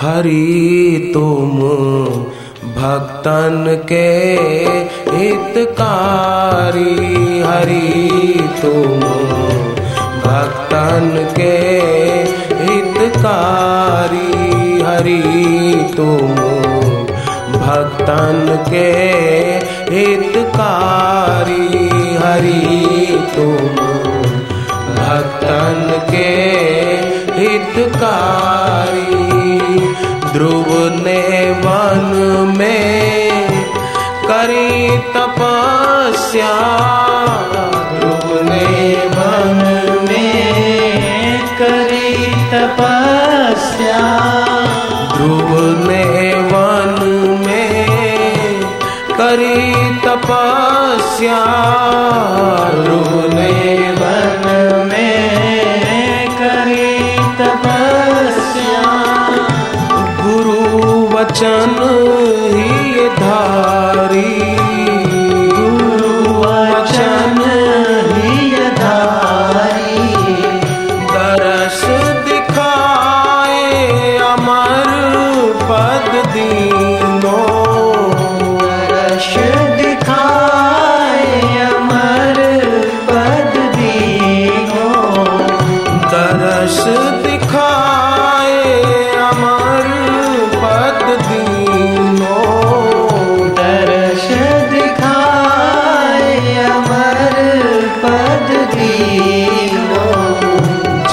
हरि तुम भक्तन के हितकारी हरि तुम भक्तन के हितकारी हरि तुम भक्तन के हितकारी हरि तुम भक्तन के हितकारी ध्रुव ने वन में करी तपस्या। ध्रुव ने वन में करी तपस्या। ध्रुव ने वन में करी तपस्या। ध्रुव ने जान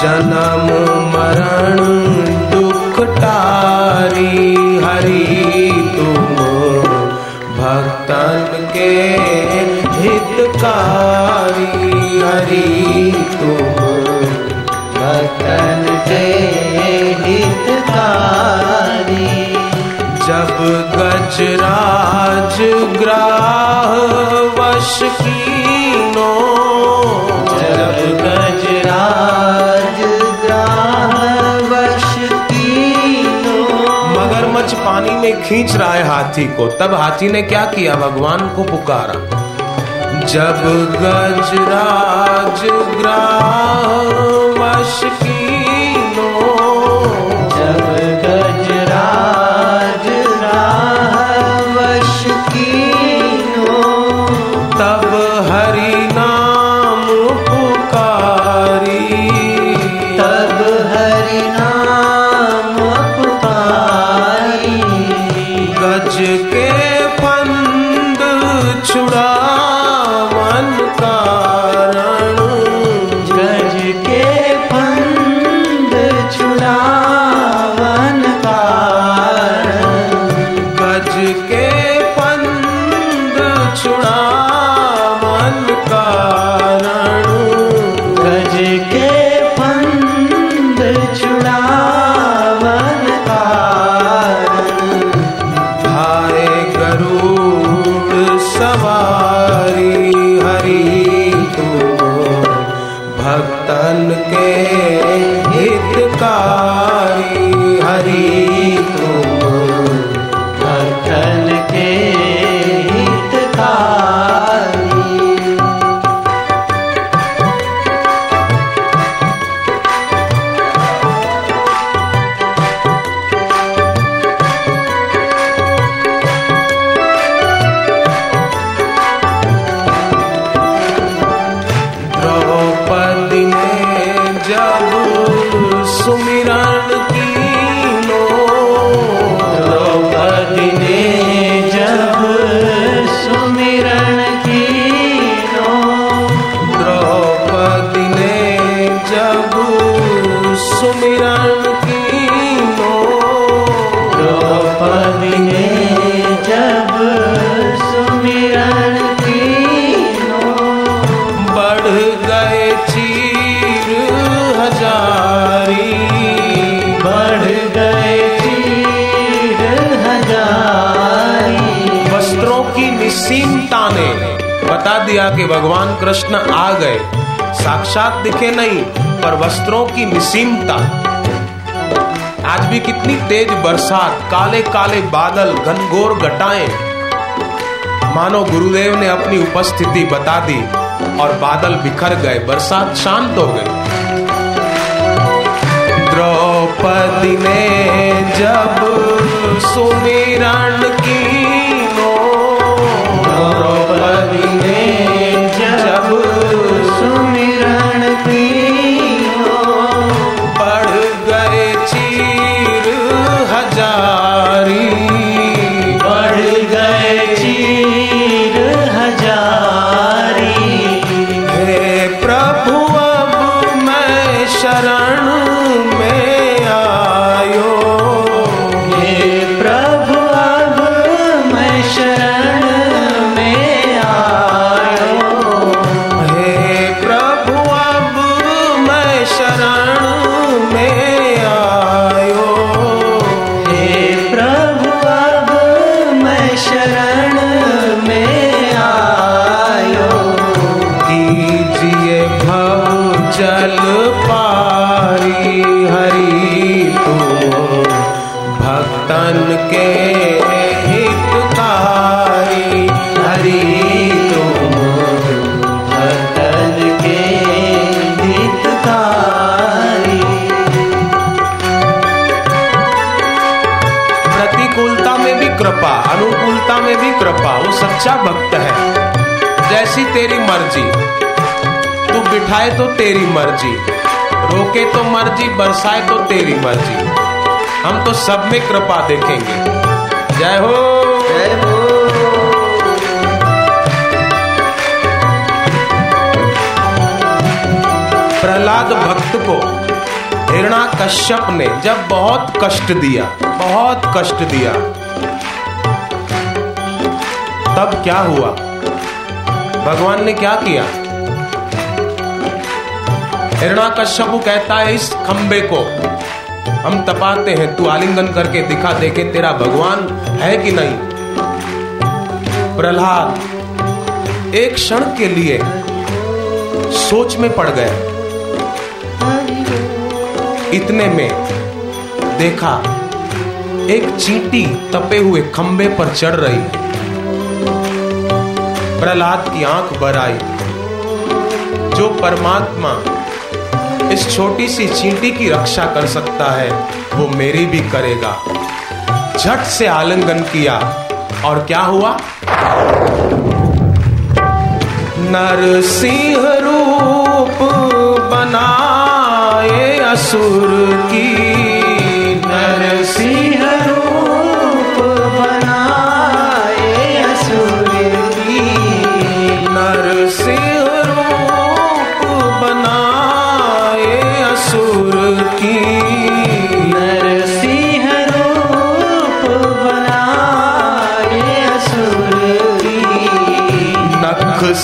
जन्म मरण दुख तारी हरि तुम। भक्तन के हितकारी हरि तुम। में खींच रहा है हाथी को। तब हाथी ने क्या किया? भगवान को पुकारा। जब गजराज ग्राह वश बता दिया कि भगवान कृष्ण आ गए। साक्षात दिखे नहीं, पर वस्त्रों की निसीमता। आज भी कितनी तेज बरसात काले काले बादल, घनघोर घटाएँ मानो गुरुदेव ने अपनी उपस्थिति बता दी और बादल बिखर गए, बरसात शांत हो गई। द्रौपदी ने जब सुमिरन कीनो अनुकूलता में भी कृपा, वो सच्चा भक्त है। जैसी तेरी मर्ज़ी, तू बिठाए तो तेरी मर्ज़ी, रोके तो मर्ज़ी, बरसाए तो तेरी मर्ज़ी। हम तो सब में कृपा देखेंगे। जय हो। जय हो। प्रहलाद भक्त को हिरणा कश्यप ने जब बहुत कष्ट दिया बहुत कष्ट दिया तब क्या हुआ? भगवान ने क्या किया? हिरणा कश्यप कहता है इस खंबे को हम तपाते हैं, तू आलिंगन करके दिखा दे के तेरा भगवान है कि नहीं। प्रहलाद, एक क्षण के लिए सोच में पड़ गए इतने में देखा, एक चींटी तपे हुए खंबे पर चढ़ रही। प्रहलाद की आँख भर आई। जो परमात्मा इस छोटी सी चींटी की रक्षा कर सकता है। वो मेरी भी करेगा। झट से आलिंगन किया। और क्या हुआ? नरसिंह रूप बनाए असुर की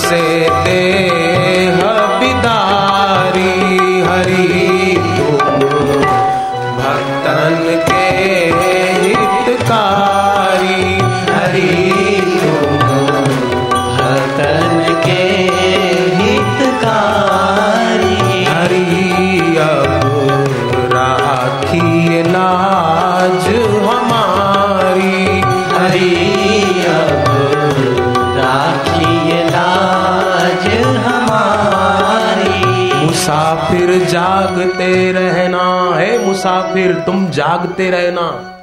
से देह बिदारी हरि भक्तन के जागते रहना है मुसाफिर तुम जागते रहना।